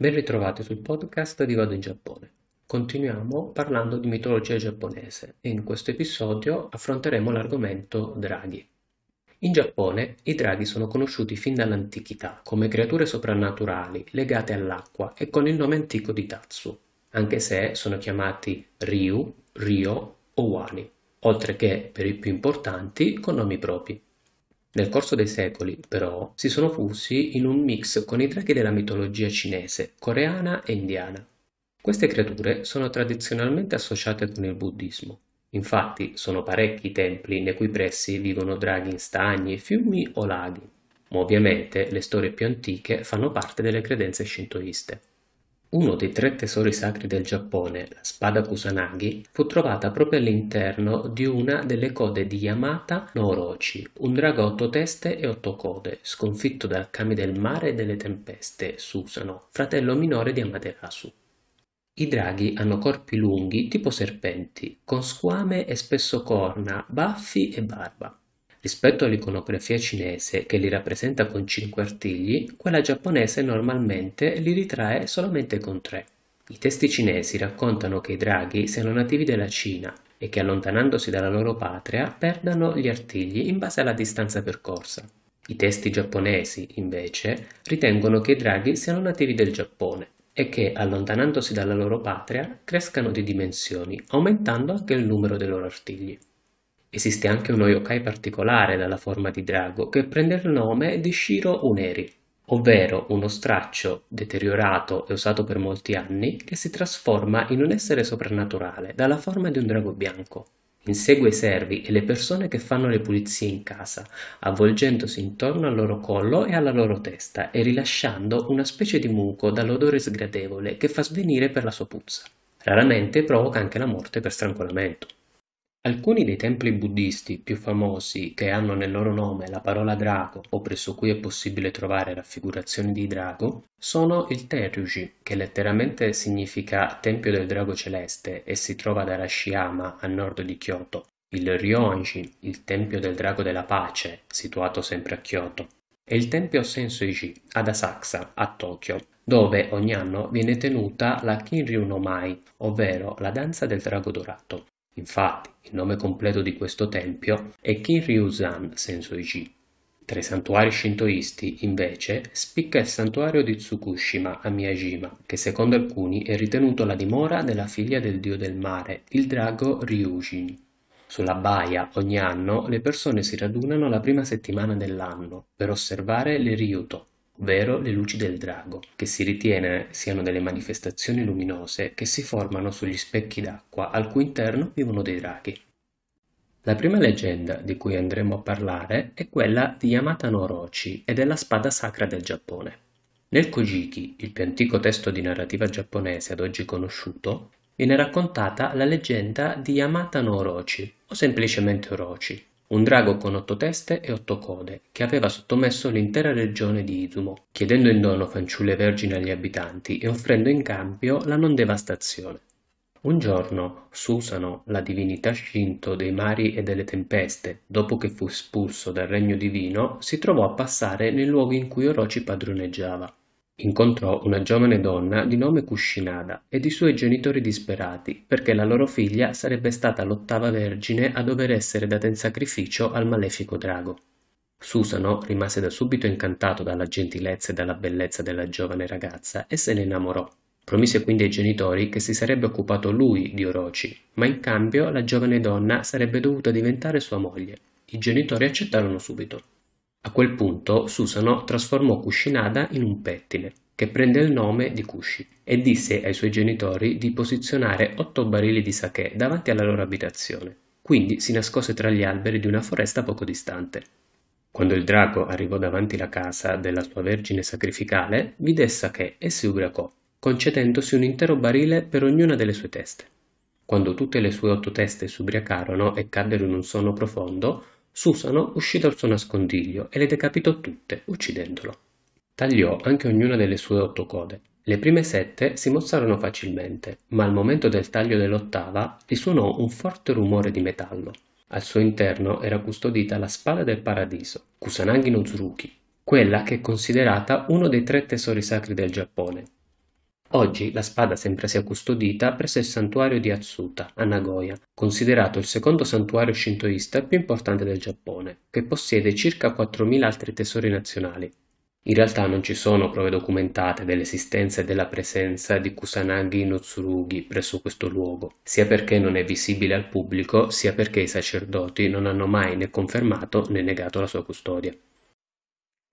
Ben ritrovati sul podcast di Vado in Giappone. Continuiamo parlando di mitologia giapponese e in questo episodio affronteremo l'argomento draghi. In Giappone i draghi sono conosciuti fin dall'antichità come creature soprannaturali legate all'acqua e con il nome antico di Tatsu, anche se sono chiamati Ryu, Ryo o Wani, oltre che, per i più importanti, con nomi propri. Nel corso dei secoli, però, si sono fusi in un mix con i draghi della mitologia cinese, coreana e indiana. Queste creature sono tradizionalmente associate con il buddismo. Infatti sono parecchi i templi nei cui pressi vivono draghi in stagni, fiumi o laghi. Ma ovviamente le storie più antiche fanno parte delle credenze shintoiste. Uno dei tre tesori sacri del Giappone, la spada Kusanagi, fu trovata proprio all'interno di una delle code di Yamata no Orochi, un drago a otto teste e otto code, sconfitto dal kami del mare e delle tempeste, Susano, fratello minore di Amaterasu. I draghi hanno corpi lunghi tipo serpenti, con squame e spesso corna, baffi e barba. Rispetto all'iconografia cinese, che li rappresenta con cinque artigli, quella giapponese normalmente li ritrae solamente con tre. I testi cinesi raccontano che i draghi siano nativi della Cina e che allontanandosi dalla loro patria perdano gli artigli in base alla distanza percorsa. I testi giapponesi, invece, ritengono che i draghi siano nativi del Giappone e che, allontanandosi dalla loro patria, crescano di dimensioni, aumentando anche il numero dei loro artigli. Esiste anche uno yokai particolare dalla forma di drago che prende il nome di Shiro Uneri, ovvero uno straccio deteriorato e usato per molti anni che si trasforma in un essere soprannaturale dalla forma di un drago bianco. Insegue i servi e le persone che fanno le pulizie in casa, avvolgendosi intorno al loro collo e alla loro testa e rilasciando una specie di muco dall'odore sgradevole che fa svenire per la sua puzza. Raramente provoca anche la morte per strangolamento. Alcuni dei templi buddisti più famosi che hanno nel loro nome la parola drago o presso cui è possibile trovare raffigurazioni di drago sono il Tenryuji, che letteralmente significa Tempio del Drago Celeste e si trova ad Arashiyama a nord di Kyoto, il Ryonji, il Tempio del Drago della Pace, situato sempre a Kyoto, e il Tempio Sensoiji ad Asakusa, a Tokyo, dove ogni anno viene tenuta la Kinryu no Mai, ovvero la danza del drago dorato. Infatti, il nome completo di questo tempio è Kinryuzan Sensoiji. Tra i santuari shintoisti, invece, spicca il santuario di Tsukushima a Miyajima, che secondo alcuni è ritenuto la dimora della figlia del dio del mare, il drago Ryujin. Sulla baia, ogni anno, le persone si radunano la prima settimana dell'anno per osservare le Ryuto, ovvero le luci del drago, che si ritiene siano delle manifestazioni luminose che si formano sugli specchi d'acqua al cui interno vivono dei draghi. La prima leggenda di cui andremo a parlare è quella di Yamata no Orochi e della spada sacra del Giappone. Nel Kojiki, il più antico testo di narrativa giapponese ad oggi conosciuto, viene raccontata la leggenda di Yamata no Orochi, o semplicemente Orochi, un drago con otto teste e otto code, che aveva sottomesso l'intera regione di Izumo, chiedendo in dono fanciulle vergini agli abitanti e offrendo in cambio la non devastazione. Un giorno Susano, la divinità scinto dei mari e delle tempeste, dopo che fu espulso dal regno divino, si trovò a passare nel luogo in cui Orochi padroneggiava. Incontrò una giovane donna di nome Kushinada ed i suoi genitori disperati perché la loro figlia sarebbe stata l'ottava vergine a dover essere data in sacrificio al malefico drago. Susano rimase da subito incantato dalla gentilezza e dalla bellezza della giovane ragazza e se ne innamorò. Promise quindi ai genitori che si sarebbe occupato lui di Orochi, ma in cambio la giovane donna sarebbe dovuta diventare sua moglie. I genitori accettarono subito. A quel punto Susano trasformò Kushinada in un pettine, che prende il nome di Kushi, e disse ai suoi genitori di posizionare otto barili di sake davanti alla loro abitazione. Quindi si nascose tra gli alberi di una foresta poco distante. Quando il drago arrivò davanti la casa della sua vergine sacrificale, vide sake e si ubriacò, concedendosi un intero barile per ognuna delle sue teste. Quando tutte le sue otto teste si ubriacarono e caddero in un sonno profondo, Susano uscì dal suo nascondiglio e le decapitò tutte, uccidendolo. Tagliò anche ognuna delle sue otto code. Le prime sette si mozzarono facilmente, ma al momento del taglio dell'ottava risuonò un forte rumore di metallo. Al suo interno era custodita la spada del paradiso, Kusanagi no Tsuruki, quella che è considerata uno dei tre tesori sacri del Giappone. Oggi la spada sembra sia custodita presso il santuario di Atsuta, a Nagoya, considerato il secondo santuario shintoista più importante del Giappone, che possiede circa 4.000 altri tesori nazionali. In realtà non ci sono prove documentate dell'esistenza e della presenza di Kusanagi no Tsurugi presso questo luogo, sia perché non è visibile al pubblico, sia perché i sacerdoti non hanno mai né confermato né negato la sua custodia.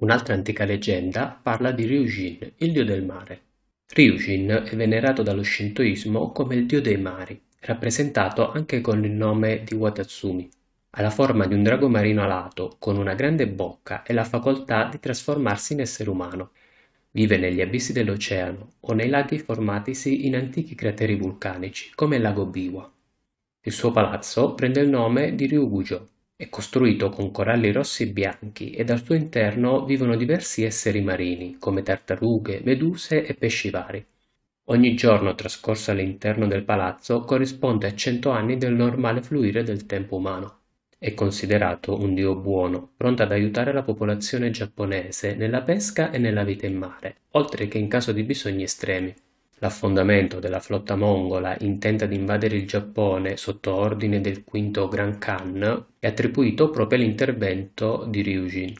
Un'altra antica leggenda parla di Ryujin, il dio del mare. Ryujin è venerato dallo shintoismo come il dio dei mari, rappresentato anche con il nome di Watatsumi. Ha la forma di un drago marino alato, con una grande bocca e la facoltà di trasformarsi in essere umano. Vive negli abissi dell'oceano o nei laghi formatisi in antichi crateri vulcanici, come il lago Biwa. Il suo palazzo prende il nome di Ryugujo, è costruito con coralli rossi e bianchi ed al suo interno vivono diversi esseri marini, come tartarughe, meduse e pesci vari. Ogni giorno trascorso all'interno del palazzo corrisponde a cento anni del normale fluire del tempo umano. È considerato un dio buono, pronto ad aiutare la popolazione giapponese nella pesca e nella vita in mare, oltre che in caso di bisogni estremi. L'affondamento della flotta mongola intenta ad invadere il Giappone sotto ordine del quinto Gran Khan è attribuito proprio all'intervento di Ryujin.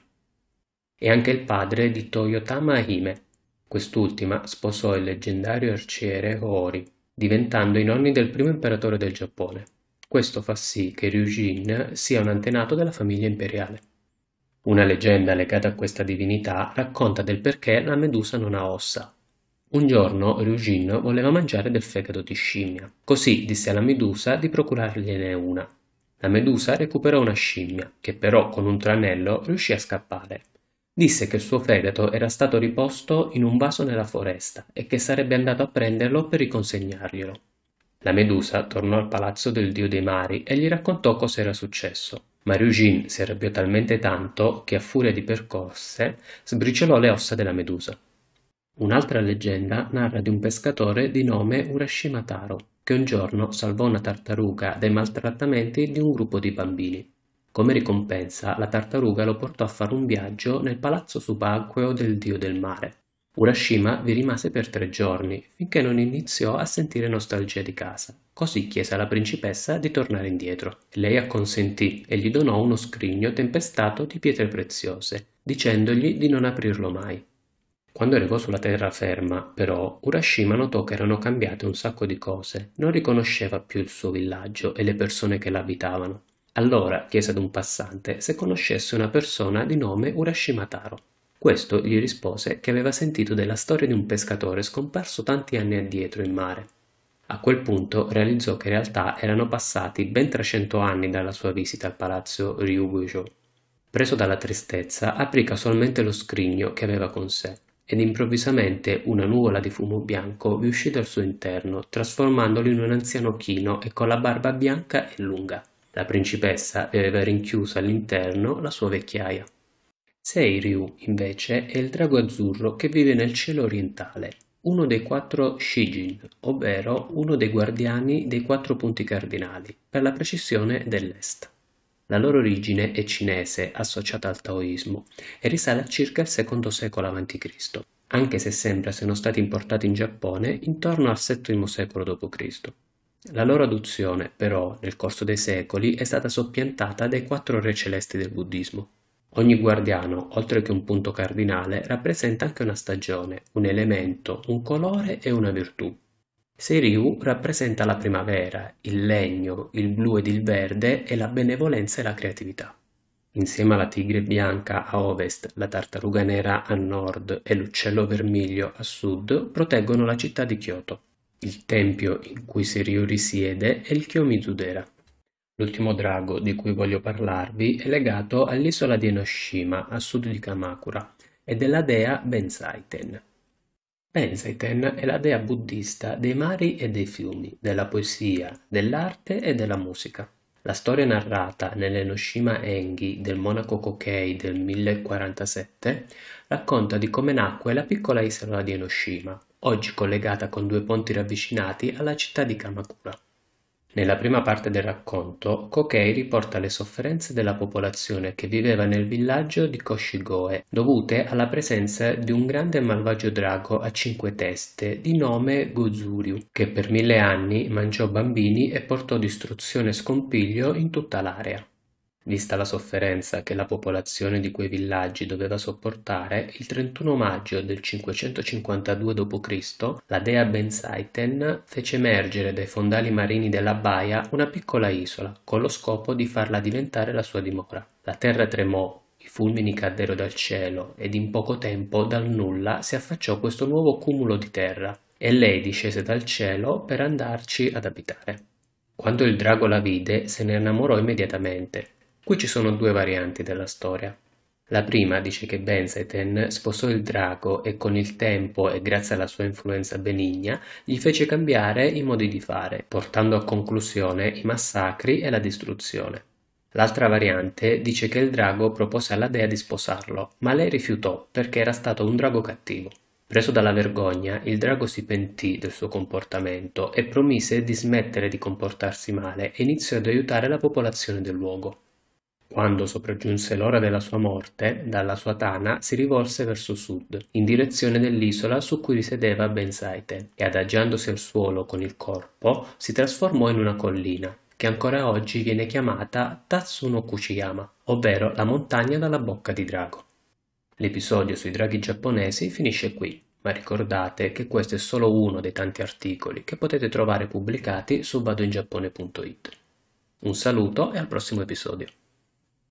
È anche il padre di Toyotama Hime. Quest'ultima sposò il leggendario arciere Hori, diventando i nonni del primo imperatore del Giappone. Questo fa sì che Ryujin sia un antenato della famiglia imperiale. Una leggenda legata a questa divinità racconta del perché la Medusa non ha ossa, un giorno Ryujin voleva mangiare del fegato di scimmia, così disse alla Medusa di procurargliene una. La Medusa recuperò una scimmia, che però con un tranello riuscì a scappare. Disse che il suo fegato era stato riposto in un vaso nella foresta e che sarebbe andato a prenderlo per riconsegnarglielo. La Medusa tornò al palazzo del dio dei mari e gli raccontò cosa era successo. Ma Ryujin si arrabbiò talmente tanto che a furia di percosse sbriciolò le ossa della Medusa. Un'altra leggenda narra di un pescatore di nome Urashima Taro, che un giorno salvò una tartaruga dai maltrattamenti di un gruppo di bambini. Come ricompensa, la tartaruga lo portò a fare un viaggio nel palazzo subacqueo del dio del mare. Urashima vi rimase per tre giorni, finché non iniziò a sentire nostalgia di casa. Così chiese alla principessa di tornare indietro. Lei acconsentì e gli donò uno scrigno tempestato di pietre preziose, dicendogli di non aprirlo mai. Quando arrivò sulla terraferma, però, Urashima notò che erano cambiate un sacco di cose. Non riconosceva più il suo villaggio e le persone che l'abitavano. Allora chiese ad un passante se conoscesse una persona di nome Urashima Taro. Questo gli rispose che aveva sentito della storia di un pescatore scomparso tanti anni addietro in mare. A quel punto realizzò che in realtà erano passati ben 300 anni dalla sua visita al palazzo Ryugujo. Preso dalla tristezza, aprì casualmente lo scrigno che aveva con sé ed improvvisamente una nuvola di fumo bianco vi uscì dal suo interno, trasformandolo in un anziano chino e con la barba bianca e lunga. La principessa aveva rinchiuso all'interno la sua vecchiaia. Seiryu, invece, è il drago azzurro che vive nel cielo orientale, uno dei quattro Shijin, ovvero uno dei guardiani dei quattro punti cardinali, per la precisione dell'est. La loro origine è cinese, associata al taoismo, e risale a circa il secondo secolo a.C., anche se sembra siano stati importati in Giappone intorno al VII secolo d.C. La loro adozione, però, nel corso dei secoli è stata soppiantata dai quattro re celesti del buddismo. Ogni guardiano, oltre che un punto cardinale, rappresenta anche una stagione, un elemento, un colore e una virtù. Seiryu rappresenta la primavera, il legno, il blu ed il verde e la benevolenza e la creatività. Insieme alla tigre bianca a ovest, la tartaruga nera a nord e l'uccello vermiglio a sud proteggono la città di Kyoto. Il tempio in cui Seiryu risiede è il Kiyomizu-dera. L'ultimo drago di cui voglio parlarvi è legato all'isola di Enoshima, a sud di Kamakura, e della dea Benzaiten. Benzaiten è la dea buddista dei mari e dei fiumi, della poesia, dell'arte e della musica. La storia narrata nell'Enoshima Engi del monaco Kokei del 1047 racconta di come nacque la piccola isola di Enoshima, oggi collegata con due ponti ravvicinati alla città di Kamakura. Nella prima parte del racconto, Kokei riporta le sofferenze della popolazione che viveva nel villaggio di Koshigoe, dovute alla presenza di un grande e malvagio drago a cinque teste di nome Gozuryu, che per mille anni mangiò bambini e portò distruzione e scompiglio in tutta l'area. Vista la sofferenza che la popolazione di quei villaggi doveva sopportare, il 31 maggio del 552 d.C. la dea Benzaiten fece emergere dai fondali marini della baia una piccola isola, con lo scopo di farla diventare la sua dimora. La terra tremò, i fulmini caddero dal cielo ed in poco tempo dal nulla si affacciò questo nuovo cumulo di terra e lei discese dal cielo per andarci ad abitare. Quando il drago la vide se ne innamorò immediatamente Qui ci sono due varianti della storia. La prima dice che Benzaiten sposò il drago e con il tempo e grazie alla sua influenza benigna gli fece cambiare i modi di fare, portando a conclusione i massacri e la distruzione. L'altra variante dice che il drago propose alla dea di sposarlo, ma lei rifiutò perché era stato un drago cattivo. Preso dalla vergogna, il drago si pentì del suo comportamento e promise di smettere di comportarsi male e iniziò ad aiutare la popolazione del luogo. Quando sopraggiunse l'ora della sua morte, dalla sua tana si rivolse verso sud, in direzione dell'isola su cui risiedeva Benzaite, e adagiandosi al suolo con il corpo, si trasformò in una collina, che ancora oggi viene chiamata Tatsuno Kuchiyama, ovvero la montagna dalla bocca di drago. L'episodio sui draghi giapponesi finisce qui, ma ricordate che questo è solo uno dei tanti articoli che potete trovare pubblicati su vadoingiappone.it. Un saluto e al prossimo episodio.